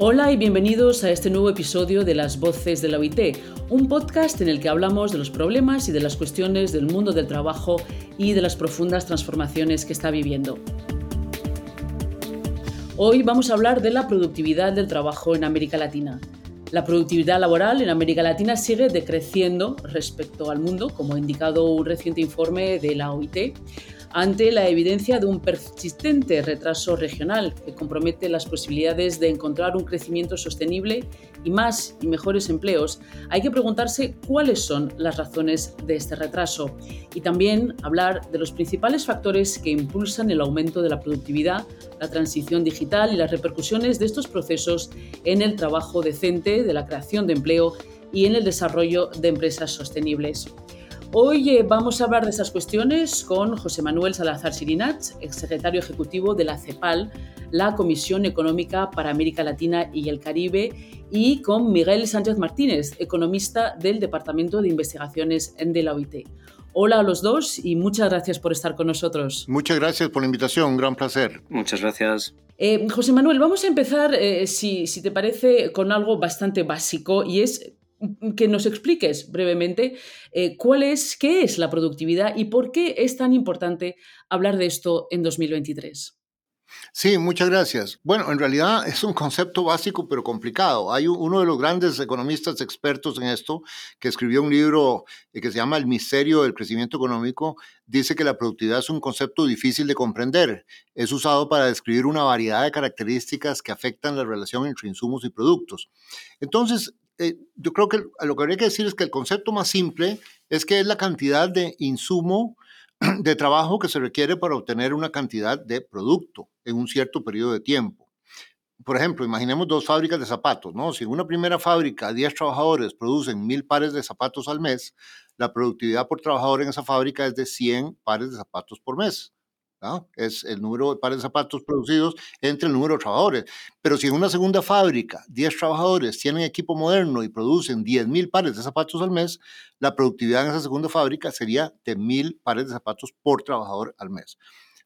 Hola y bienvenidos a este nuevo episodio de Las Voces de la OIT, un podcast en el que hablamos de los problemas y de las cuestiones del mundo del trabajo y de las profundas transformaciones que está viviendo. Hoy vamos a hablar de la productividad del trabajo en América Latina. La productividad laboral en América Latina sigue decreciendo respecto al mundo, como ha indicado un reciente informe de la OIT ante la evidencia de un persistente retraso regional que compromete las posibilidades de encontrar un crecimiento sostenible y más y mejores empleos, hay que preguntarse cuáles son las razones de este retraso y también hablar de los principales factores que impulsan el aumento de la productividad, la transición digital y las repercusiones de estos procesos en el trabajo decente, de la creación de empleo y en el desarrollo de empresas sostenibles. Hoy eh, vamos a hablar de esas cuestiones con José Manuel Salazar Sirinach, exsecretario ejecutivo de la CEPAL, la Comisión Económica para América Latina y el Caribe, y con Miguel Sánchez Martínez, economista del Departamento de Investigaciones de la OIT. Hola a los dos y muchas gracias por estar con nosotros. Muchas gracias por la invitación, un gran placer. Muchas gracias. Eh, José Manuel, vamos a empezar, eh, si, si, te parece, con algo bastante básico y es que nos expliques brevemente eh, cuál es, qué es la productividad y por qué es tan importante hablar de esto en 2023. Sí, muchas gracias. Bueno, en realidad es un concepto básico pero complicado. Hay uno de los grandes economistas expertos en esto que escribió un libro eh, que se llama El misterio del crecimiento económico. Dice que la productividad es un concepto difícil de comprender. Es usado para describir una variedad de características que afectan la relación entre insumos y productos. Entonces, eh, yo creo que lo que habría que decir es que el concepto más simple es que es la cantidad de insumo de trabajo que se requiere para obtener una cantidad de producto en un cierto periodo de tiempo. Por ejemplo, imaginemos dos fábricas de zapatos, ¿no? Si en una primera fábrica 10 trabajadores producen mil pares de zapatos al mes, la productividad por trabajador en esa fábrica es de 100 pares de zapatos por mes. Es el número de pares de zapatos producidos entre el número de trabajadores. Pero si en una segunda fábrica 10 trabajadores tienen equipo moderno y producen 10.000 pares de zapatos al mes, la productividad en esa segunda fábrica sería de 1.000 pares de zapatos por trabajador al mes.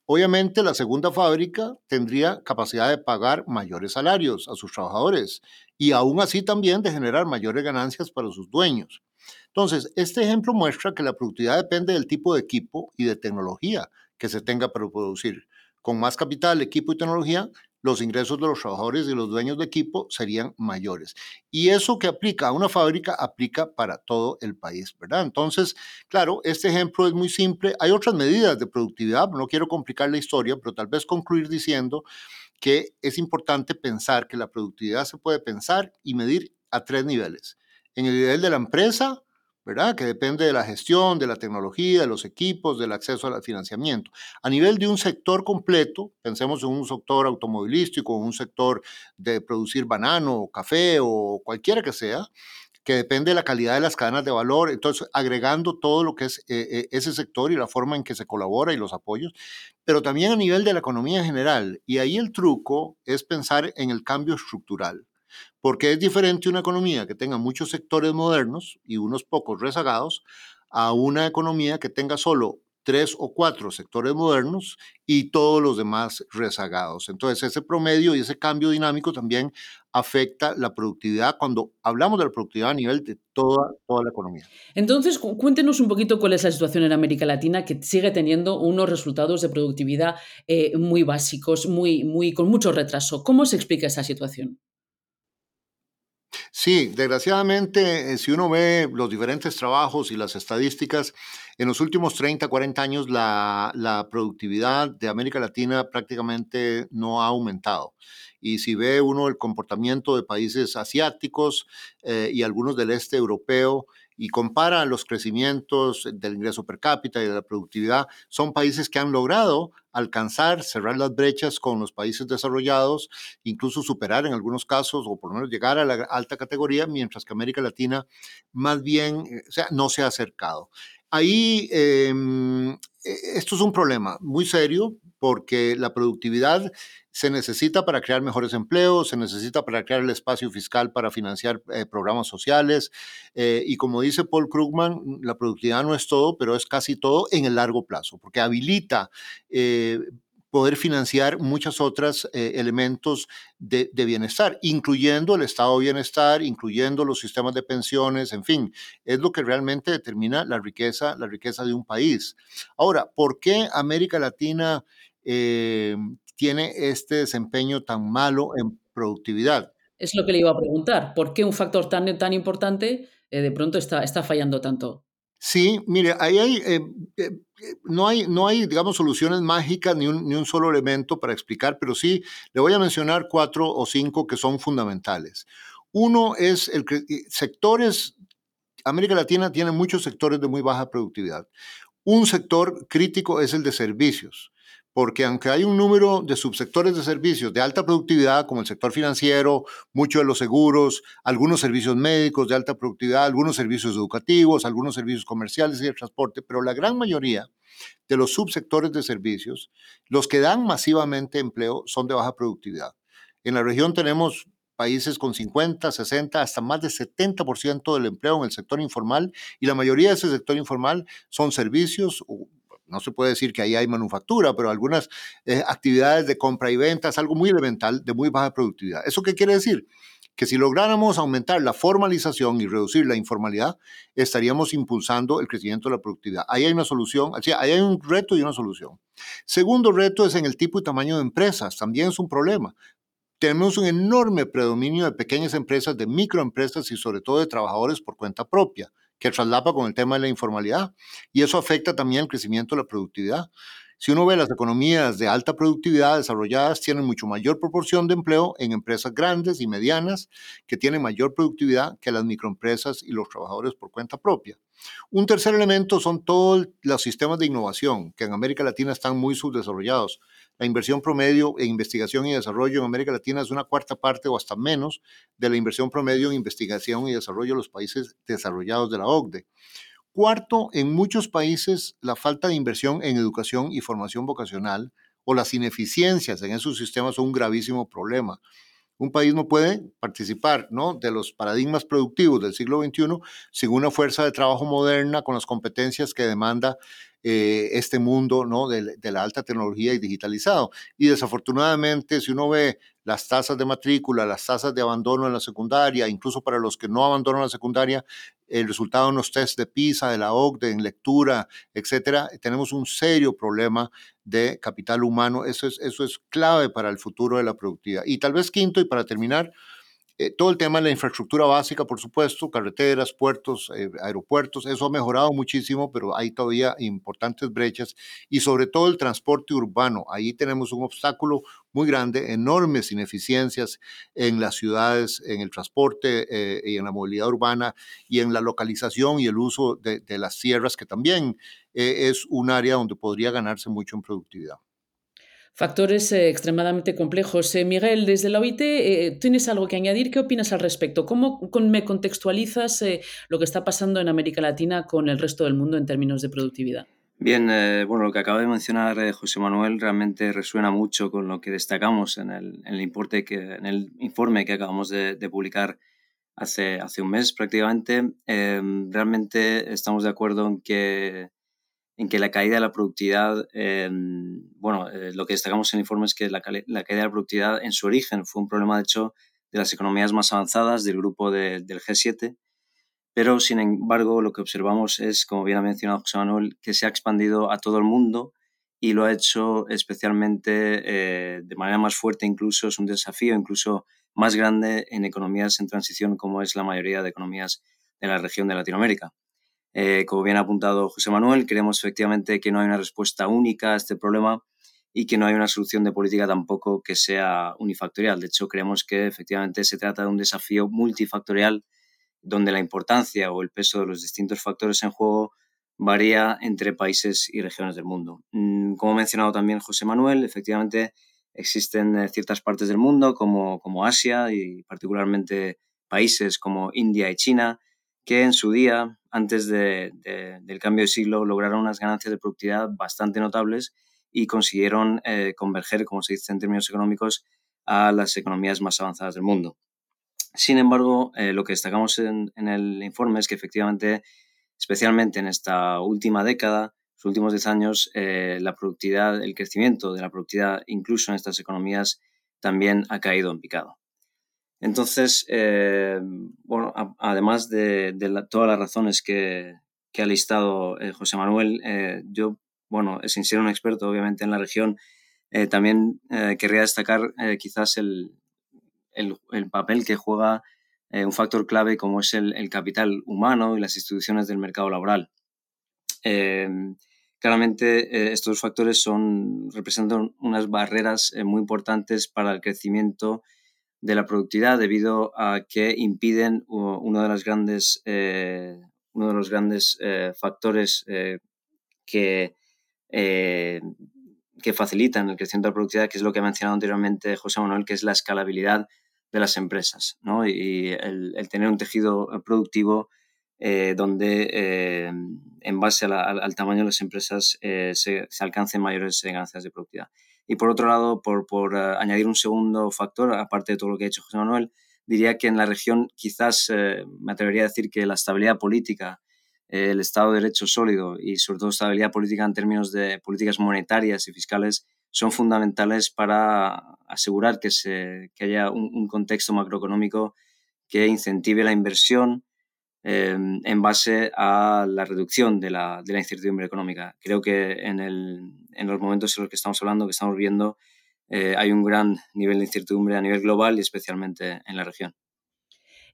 Obviamente la segunda fábrica tendría capacidad de pagar mayores salarios a sus trabajadores y aún así también de generar mayores ganancias para sus dueños. Entonces, este ejemplo muestra que la productividad depende del tipo de equipo y de tecnología que se tenga para producir. Con más capital, equipo y tecnología, los ingresos de los trabajadores y los dueños de equipo serían mayores. Y eso que aplica a una fábrica aplica para todo el país, ¿verdad? Entonces, claro, este ejemplo es muy simple. Hay otras medidas de productividad, no quiero complicar la historia, pero tal vez concluir diciendo que es importante pensar que la productividad se puede pensar y medir a tres niveles. En el nivel de la empresa, ¿verdad? Que depende de la gestión, de la tecnología, de los equipos, del acceso al financiamiento. A nivel de un sector completo, pensemos en un sector automovilístico, un sector de producir banano, café o cualquiera que sea, que depende de la calidad de las cadenas de valor, entonces agregando todo lo que es eh, eh, ese sector y la forma en que se colabora y los apoyos, pero también a nivel de la economía en general. Y ahí el truco es pensar en el cambio estructural porque es diferente una economía que tenga muchos sectores modernos y unos pocos rezagados a una economía que tenga solo tres o cuatro sectores modernos y todos los demás rezagados. Entonces, ese promedio y ese cambio dinámico también afecta la productividad cuando hablamos de la productividad a nivel de toda, toda la economía. Entonces, cuéntenos un poquito cuál es la situación en América Latina que sigue teniendo unos resultados de productividad eh, muy básicos, muy, muy, con mucho retraso. ¿Cómo se explica esa situación? Sí, desgraciadamente, eh, si uno ve los diferentes trabajos y las estadísticas, en los últimos 30, 40 años la, productividad de América Latina prácticamente no ha aumentado. Y si ve uno el comportamiento de países asiáticos eh, y algunos del este europeo, y compara los crecimientos del ingreso per cápita y de la productividad, son países que han logrado alcanzar, cerrar las brechas con los países desarrollados, incluso superar en algunos casos o por lo menos llegar a la alta categoría, mientras que América Latina más bien eh, no se ha acercado. Ahí em, e, esto es un problema muy serio porque la productividad se necesita para crear mejores empleos, se necesita para crear el espacio fiscal para financiar eh, programas sociales. Eh, y como dice Paul Krugman, la productividad no es todo, pero es casi todo en el largo plazo, porque habilita eh, poder financiar muchos otros eh, elementos de, bienestar, incluyendo el estado de bienestar, incluyendo los sistemas de pensiones, en fin, es lo que realmente determina la riqueza, la riqueza de un país. Ahora, ¿por qué América Latina eh, tiene este desempeño tan malo en productividad? Es lo que le iba a preguntar. ¿Por qué un factor tan, tan importante eh, de pronto está, está fallando tanto? Sí, mire, ahí hay, eh, eh, no hay, no hay, digamos, soluciones mágicas ni un, ni un solo elemento para explicar, pero sí le voy a mencionar cuatro o cinco que son fundamentales. Uno es el sectores, América Latina tiene muchos sectores de muy baja productividad. Un sector crítico es el de servicios porque aunque hay un número de subsectores de servicios de alta productividad, como el sector financiero, muchos de los seguros, algunos servicios médicos de alta productividad, algunos servicios educativos, algunos servicios comerciales y de transporte, pero la gran mayoría de los subsectores de servicios, los que dan masivamente empleo, son de baja productividad. En la región tenemos países con 50, 60, hasta más de 70% del empleo en el sector informal y la mayoría de ese sector informal son servicios no se puede decir que ahí hay manufactura, pero algunas eh, actividades de compra y venta es algo muy elemental de muy baja productividad. ¿Eso qué quiere decir? Que si lográramos aumentar la formalización y reducir la informalidad, estaríamos impulsando el crecimiento de la productividad. Ahí hay una solución, ahí hay un reto y una solución. Segundo reto es en el tipo y tamaño de empresas, también es un problema tenemos un enorme predominio de pequeñas empresas, de microempresas y sobre todo de trabajadores por cuenta propia que traslapa con el tema de la informalidad. Y eso afecta también el crecimiento de la productividad. Si uno ve las economías de alta productividad desarrolladas, tienen mucho mayor proporción de empleo en empresas grandes y medianas que tienen mayor productividad que las microempresas y los trabajadores por cuenta propia. Un tercer elemento son todos los sistemas de innovación, que en América Latina están muy subdesarrollados. La inversión promedio en investigación y desarrollo en América Latina es una cuarta parte o hasta menos de la inversión promedio en investigación y desarrollo de los países desarrollados de la OCDE. Cuarto, en muchos países la falta de inversión en educación y formación vocacional o las ineficiencias en esos sistemas son un gravísimo problema. Un país no puede participar ¿no? de los paradigmas productivos del siglo XXI sin una fuerza de trabajo moderna con las competencias que demanda eh, este mundo ¿no? de, la alta tecnología y digitalizado. Y desafortunadamente, si uno ve las tasas de matrícula, las tasas de abandono en la secundaria, incluso para los que no abandonan la secundaria, el resultado en los test de PISA, de la OCDE, en lectura, etcétera, tenemos un serio problema de capital humano. Eso es, eso es clave para el futuro de la productividad. Y tal vez quinto, y para terminar, eh, todo el tema de la infraestructura básica, por supuesto, carreteras, puertos, eh, aeropuertos, eso ha mejorado muchísimo, pero hay todavía importantes brechas y sobre todo el transporte urbano. Ahí tenemos un obstáculo muy grande, enormes ineficiencias en las ciudades, en el transporte eh, y en la movilidad urbana y en la localización y el uso de, de las sierras, que también es un área donde podría ganarse mucho en productividad. Factores eh, extremadamente complejos. Eh, Miguel, desde la OIT, eh, ¿tienes algo que añadir? ¿Qué opinas al respecto? ¿Cómo me contextualizas lo que está pasando en América Latina con el resto del mundo en términos de productividad? Bien, bueno, lo que acaba de mencionar José Manuel realmente resuena mucho con lo que destacamos en el, importe que, en el informe que acabamos de, de publicar hace, hace un mes prácticamente. realmente estamos de acuerdo en que en que la caída de la productividad, bueno, eh, lo que destacamos en el informe es que la, caída de la productividad en su origen fue un problema, de hecho, de las economías más avanzadas del grupo del G7, pero sin embargo lo que observamos es, como bien ha mencionado José Manuel, que se ha expandido a todo el mundo y lo ha hecho especialmente eh, de manera más fuerte, incluso es un desafío incluso más grande en economías en transición como es la mayoría de economías de la región de Latinoamérica. Eh, como bien ha apuntado José Manuel, creemos efectivamente que no hay una respuesta única a este problema y que no hay una solución de política tampoco que sea unifactorial. De hecho, creemos que efectivamente se trata de un desafío multifactorial donde la importancia o el peso de los distintos factores en juego varía entre países y regiones del mundo. Mm, como ha mencionado también José Manuel, efectivamente existen eh, ciertas partes del mundo como, como Asia y particularmente países como India y China que en su día, antes del cambio de siglo, lograron unas ganancias de productividad bastante notables y consiguieron eh, converger, como se dice en términos económicos, a las economías más avanzadas del mundo. Sin embargo, eh, lo que destacamos en, el informe es que efectivamente, especialmente en esta última década, los últimos 10 años la productividad, el crecimiento de la productividad, incluso en estas economías, también ha caído en picado. Entonces, bueno, además de, todas las razones que, ha listado José Manuel, yo, bueno, sin ser un experto obviamente en la región, también querría destacar quizás el, el, papel que juega eh, un factor clave como es el, capital humano y las instituciones del mercado laboral. Eh, claramente eh, estos factores son, representan unas barreras muy importantes para el crecimiento de la productividad debido a que impiden uno de los grandes, uno de los grandes factores que, que facilitan el crecimiento de la productividad, que es lo que ha mencionado anteriormente José Manuel, que es la escalabilidad de las empresas ¿no? y el, tener un tejido productivo eh, donde eh, en base al tamaño de las empresas eh, se, alcancen mayores ganancias de productividad. Y por otro lado, por, por añadir un segundo factor, aparte de todo lo que ha dicho José Manuel, diría que en la región quizás me atrevería a decir que la estabilidad política, el Estado de Derecho sólido y sobre todo estabilidad política en términos de políticas monetarias y fiscales son fundamentales para asegurar que, se, que haya un, contexto macroeconómico que incentive la inversión em, en base a la reducción de la, de la incertidumbre económica. Creo que en, el, en, los momentos en los que estamos hablando, que estamos viendo, eh, hay un gran nivel de incertidumbre a nivel global y especialmente en la región.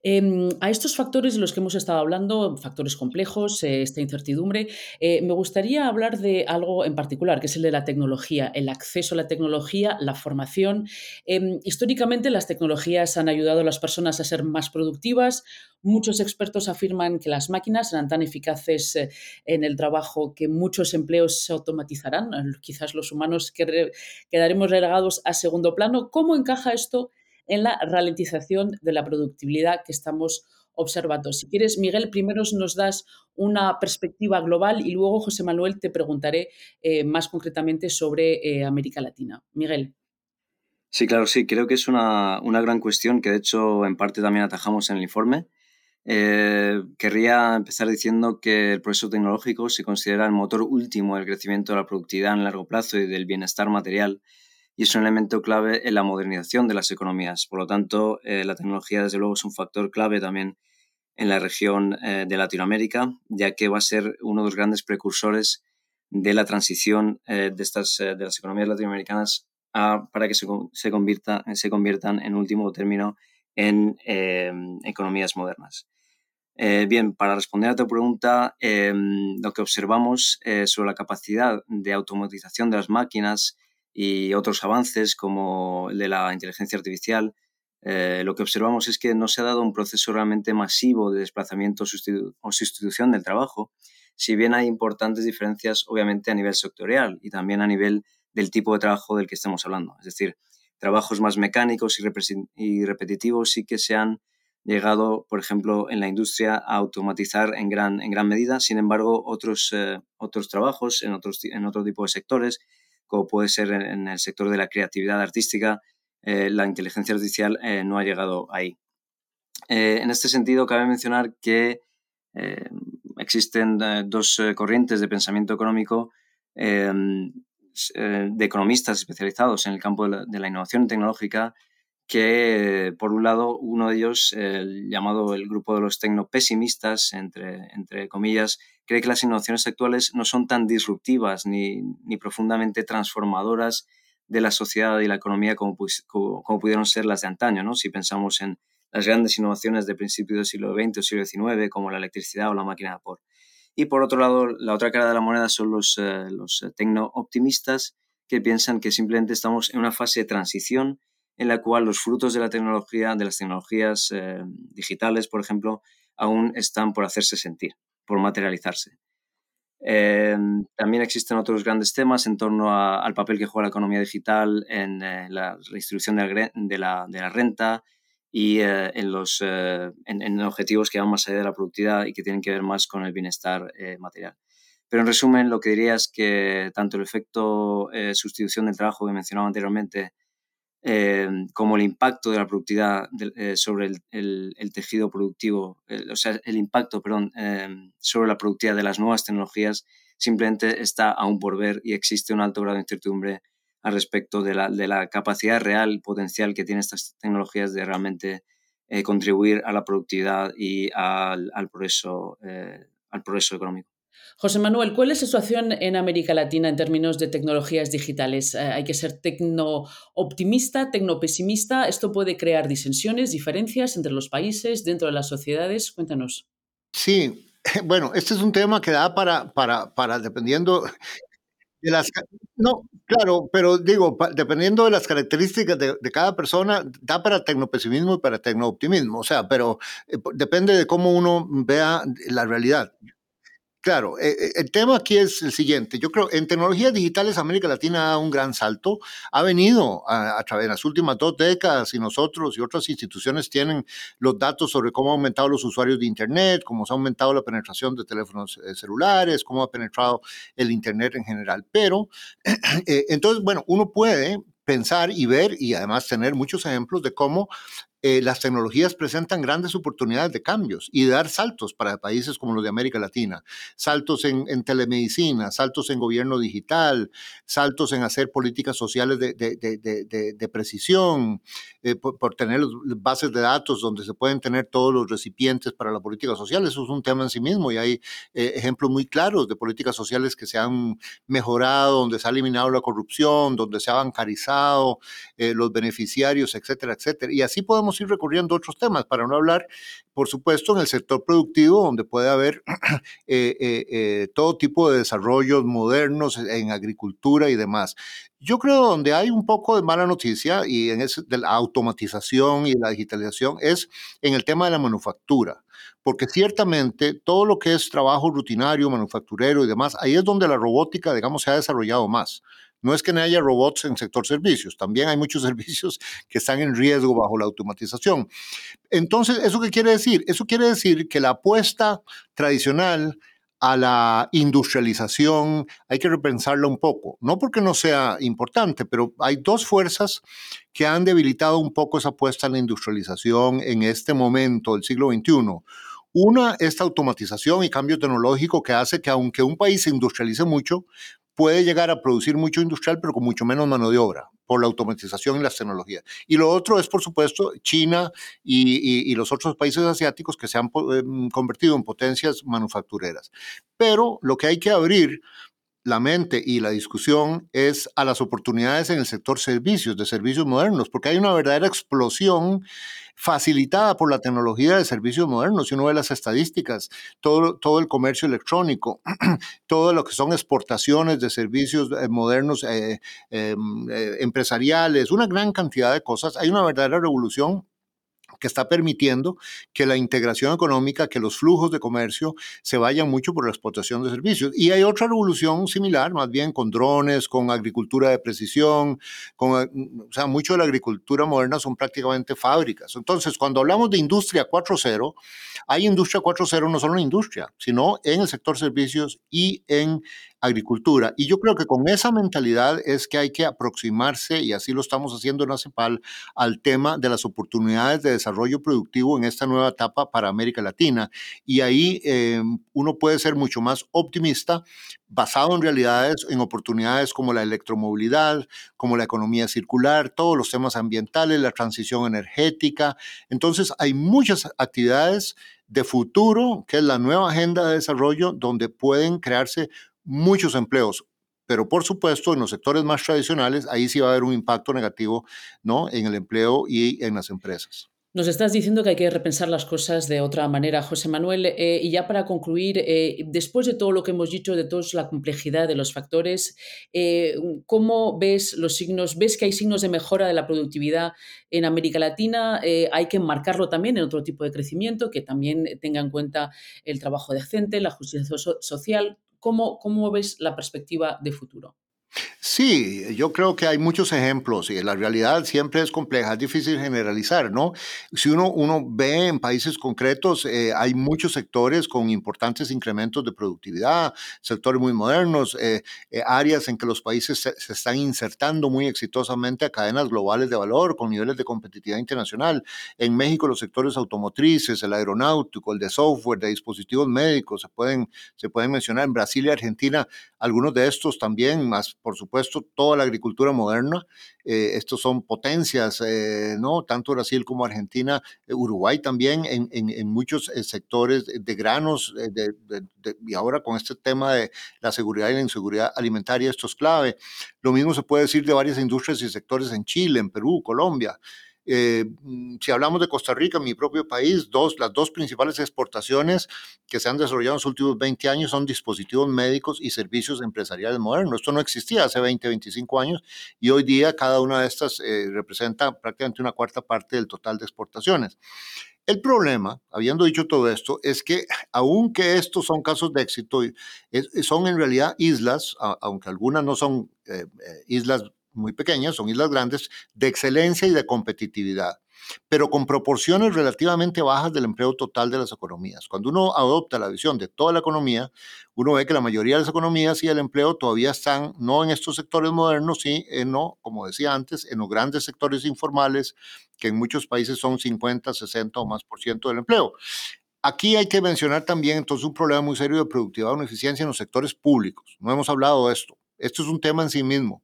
Em, a estos factores de los que hemos estado hablando, factores complejos, eh, esta incertidumbre, eh, me gustaría hablar de algo en particular, que es el de la tecnología, el acceso a la tecnología, la formación. Em, históricamente las tecnologías han ayudado a las personas a ser más productivas. Muchos expertos afirman que las máquinas serán tan eficaces eh, en el trabajo que muchos empleos se automatizarán. Quizás los humanos quedaremos relegados a segundo plano. ¿Cómo encaja esto en la ralentización de la productividad que estamos observando. Si quieres, Miguel, primero nos das una perspectiva global y luego, José Manuel, te preguntaré eh, más concretamente sobre eh, América Latina. Miguel. Sí, claro, sí, creo que es una, gran cuestión que de hecho en parte también atajamos en el informe. Eh, querría empezar diciendo que el proceso tecnológico se considera el motor último del crecimiento de la productividad en largo plazo y del bienestar material y es un elemento clave en la modernización de las economías. Por lo tanto, eh, la tecnología, desde luego, es un factor clave también en la región eh, de Latinoamérica, ya que va a ser uno de los grandes precursores de la transición eh, de, estas, de las economías latinoamericanas para que se, se, convierta, se conviertan, en último término, en economías modernas. bien, para responder a tu pregunta, lo que observamos sobre la capacidad de automatización de las máquinas y otros avances como el de la inteligencia artificial, eh, lo que observamos es que no se ha dado un proceso realmente masivo de desplazamiento o sustitución del trabajo, si bien hay importantes diferencias obviamente a nivel sectorial y también a nivel del tipo de trabajo del que estamos hablando. Es decir, trabajos más mecánicos y, repetitivos sí que se han llegado, por ejemplo, en la industria a automatizar en gran, en gran medida. Sin embargo, otros, eh, otros trabajos en, otros, en otro tipo de sectores como puede ser en, el sector de la creatividad artística, eh, la inteligencia artificial eh, no ha llegado ahí. Eh, en este sentido, cabe mencionar que existen dos corrientes de pensamiento económico de economistas especializados en el campo de la innovación tecnológica que por un lado uno de ellos, el llamado el grupo de los tecnopesimistas, entre, entre comillas, cree que las innovaciones actuales no son tan disruptivas ni, ni profundamente transformadoras de la sociedad y la economía como, como, pudieron ser las de antaño, ¿no? Si pensamos en las grandes innovaciones de principios del siglo XX o siglo XIX, como la electricidad o la máquina de vapor. Y por otro lado, la otra cara de la moneda son los, eh, los tecno-optimistas que piensan que simplemente estamos en una fase de transición en la cual los frutos de la tecnología, de las tecnologías eh, digitales, por ejemplo, aún están por hacerse sentir, por materializarse. Eh, también existen otros grandes temas en torno al papel que juega la economía digital en eh, la redistribución de la, renta y en los en, objetivos que van más allá de la productividad y que tienen que ver más con el bienestar material. Pero en resumen, lo que diría es que tanto el efecto sustitución del trabajo que mencionaba anteriormente eh, como el impacto de la productividad eh, sobre el, tejido productivo, o sea, el impacto, perdón, eh, sobre la productividad de las nuevas tecnologías simplemente está aún por ver y existe un alto grado de incertidumbre al respecto de la, de la capacidad real, potencial que tienen estas tecnologías de realmente eh, contribuir a la productividad y al progreso, eh, al progreso económico. José Manuel, ¿cuál es la situación en América Latina en términos de tecnologías digitales? Eh, ¿Hay que ser tecno-optimista, tecno-pesimista? ¿Esto puede crear disensiones, diferencias entre los países, dentro de las sociedades? Cuéntanos. Sí, bueno, este es un tema que da para, para, para dependiendo de las, no, claro, pero digo, dependiendo de las características de, de, cada persona, da para tecnopesimismo y para tecnooptimismo, o sea, pero eh, depende de cómo uno vea la realidad. Claro, eh, eh, el tema aquí es el siguiente. Yo creo en tecnologías digitales América Latina dado un gran salto. Ha venido a, través de las últimas dos décadas y nosotros y otras instituciones tienen los datos sobre cómo han aumentado los usuarios de Internet, cómo se ha aumentado la penetración de teléfonos eh, celulares, cómo ha penetrado el Internet en general. Pero, entonces, bueno, uno puede pensar y ver y además tener muchos ejemplos de cómo eh, las tecnologías presentan grandes oportunidades de cambios y de dar saltos para países como los de América Latina. Saltos en, telemedicina, saltos en gobierno digital, saltos en hacer políticas sociales de, precisión, eh, por, tener bases de datos donde se pueden tener todos los recipientes para la política social. Eso es un tema en sí mismo y hay eh, ejemplos muy claros de políticas sociales que se han mejorado, donde se ha eliminado la corrupción, donde se ha bancarizado los beneficiarios, etcétera, etcétera. Y así podemos ir recurriendo a otros temas, para no hablar, por supuesto, en el sector productivo, donde puede haber eh, eh, eh, todo tipo de desarrollos modernos en agricultura y demás. Yo creo donde hay un poco de mala noticia y en ese, de la automatización y la digitalización es en el tema de la manufactura porque ciertamente todo lo que es trabajo rutinario, manufacturero y demás, ahí es donde la robótica, digamos, se ha desarrollado más. No es que no haya robots en sector servicios, también hay muchos servicios que están en riesgo bajo la automatización. Entonces, ¿eso qué quiere decir? Eso quiere decir que la apuesta tradicional a la industrialización hay que repensarla un poco. No porque no sea importante, pero hay dos fuerzas que han debilitado un poco esa apuesta a la industrialización en este momento del siglo XXI. Una, esta automatización y cambio tecnológico que hace que aunque un país se industrialice mucho, puede llegar a producir mucho industrial, pero con mucho menos mano de obra por la automatización y las tecnologías. Y lo otro es, por supuesto, China y, los otros países asiáticos que se han em, convertido en potencias manufactureras. Pero lo que hay que abrir la mente y la discusión es a las oportunidades en el sector servicios, de servicios modernos, porque hay una verdadera explosión facilitada por la tecnología de servicios modernos. Si uno ve las estadísticas, todo, todo el comercio electrónico, todo lo que son exportaciones de servicios eh, modernos eh, em, eh, empresariales, una gran cantidad de cosas, hay una verdadera revolución que está permitiendo que la integración económica, que los flujos de comercio se vayan mucho por la exportación de servicios. Y hay otra revolución similar, más bien con drones, con agricultura de precisión, con, eh, o sea, mucho de la agricultura moderna son prácticamente fábricas. Entonces, cuando hablamos de industria 4.0, hay industria 4.0 no solo en industria, sino en el sector servicios y en agricultura. Y yo creo que con esa mentalidad es que hay que aproximarse, y así lo estamos haciendo en ACEPAL, al tema de las oportunidades de desarrollo productivo en esta nueva etapa para América Latina. Y ahí eh, uno puede ser mucho más optimista, basado en realidades, en oportunidades como la electromovilidad, como la economía circular, todos los temas ambientales, la transición energética. Entonces, hay muchas actividades de futuro, que es la nueva agenda de desarrollo, donde pueden crearse muchos empleos, pero por supuesto en los sectores más tradicionales ahí sí va a haber un impacto negativo ¿no? en el empleo y en las empresas. Nos estás diciendo que hay que repensar las cosas de otra manera, José Manuel. Eh, y ya para concluir, eh, después de todo lo que hemos dicho, de toda la complejidad de los factores, eh, ¿cómo ves los signos? ¿Ves que hay signos de mejora de la productividad en América Latina? hay que enmarcarlo también en otro tipo de crecimiento que también tenga en cuenta el trabajo decente, la justicia social. ¿Cómo, ¿Cómo ves la perspectiva de futuro? Sí, yo creo que hay muchos ejemplos y la realidad siempre es compleja, es difícil generalizar, ¿no? Si uno, uno ve en países concretos, eh, hay muchos sectores con importantes incrementos de productividad, sectores muy modernos, eh, eh, áreas en que los países se, se, están insertando muy exitosamente a cadenas globales de valor con niveles de competitividad internacional. En México los sectores automotrices, el aeronáutico, el de software, de dispositivos médicos, se pueden, se pueden mencionar. En Brasil y Argentina, algunos de estos también, más por supuesto, toda la agricultura moderna. Eh, estos son potencias, eh, ¿no? Tanto Brasil como Argentina, eh, Uruguay también, en, en, muchos sectores de granos, de, y ahora con este tema de la seguridad y la inseguridad alimentaria, esto es clave. Lo mismo se puede decir de varias industrias y sectores en Chile, en Perú, Colombia. Eh, si hablamos de Costa Rica, mi propio país, dos, las dos principales exportaciones que se han desarrollado en los últimos 20 años son dispositivos médicos y servicios empresariales modernos. Esto no existía hace 20, 25 años y hoy día cada una de estas eh, representa prácticamente una cuarta parte del total de exportaciones. El problema, habiendo dicho todo esto, es que aunque estos son casos de éxito, son en realidad islas, aunque algunas no son eh, islas muy pequeñas, son islas grandes, de excelencia y de competitividad, pero con proporciones relativamente bajas del empleo total de las economías. Cuando uno adopta la visión de toda la economía, uno ve que la mayoría de las economías y el empleo todavía están no en estos sectores modernos, sino, no, como decía antes, en los grandes sectores informales, que en muchos países son 50, 60 o más por ciento del empleo. Aquí hay que mencionar también entonces un problema muy serio de productividad o eficiencia en los sectores públicos. No hemos hablado de esto. Esto es un tema en sí mismo.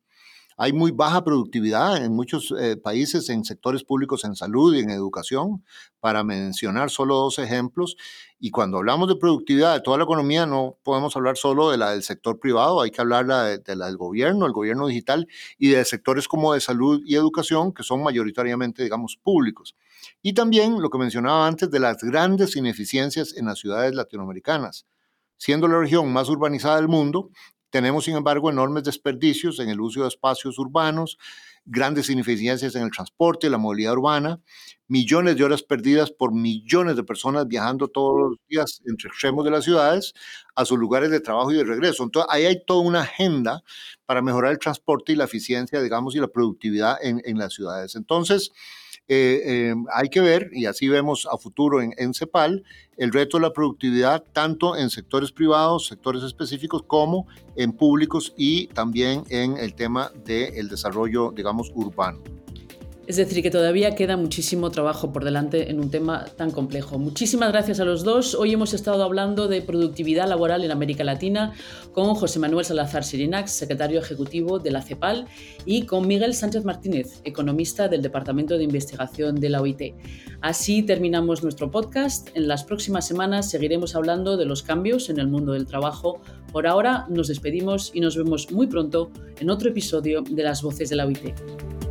Hay muy baja productividad en muchos eh, países en sectores públicos en salud y en educación, para mencionar solo dos ejemplos. Y cuando hablamos de productividad de toda la economía, no podemos hablar solo de la del sector privado, hay que hablar de, la del gobierno, el gobierno digital y de sectores como de salud y educación, que son mayoritariamente, digamos, públicos. Y también lo que mencionaba antes de las grandes ineficiencias en las ciudades latinoamericanas. Siendo la región más urbanizada del mundo, tenemos, sin embargo, enormes desperdicios en el uso de espacios urbanos, grandes ineficiencias en el transporte, la movilidad urbana, millones de horas perdidas por millones de personas viajando todos los días entre extremos de las ciudades a sus lugares de trabajo y de regreso. Entonces, ahí hay toda una agenda para mejorar el transporte y la eficiencia, digamos, y la productividad en, en las ciudades. Entonces, eh, eh, hay que ver, y así vemos a futuro en, en, CEPAL, el reto de la productividad tanto en sectores privados, sectores específicos, como en públicos y también en el tema del desarrollo, digamos, urbano. Es decir, que todavía queda muchísimo trabajo por delante en un tema tan complejo. Muchísimas gracias a los dos. Hoy hemos estado hablando de productividad laboral en América Latina con José Manuel Salazar Sirinax, secretario ejecutivo de la CEPAL, y con Miguel Sánchez Martínez, economista del Departamento de Investigación de la OIT. Así terminamos nuestro podcast. En las próximas semanas seguiremos hablando de los cambios en el mundo del trabajo. Por ahora nos despedimos y nos vemos muy pronto en otro episodio de Las Voces de la OIT.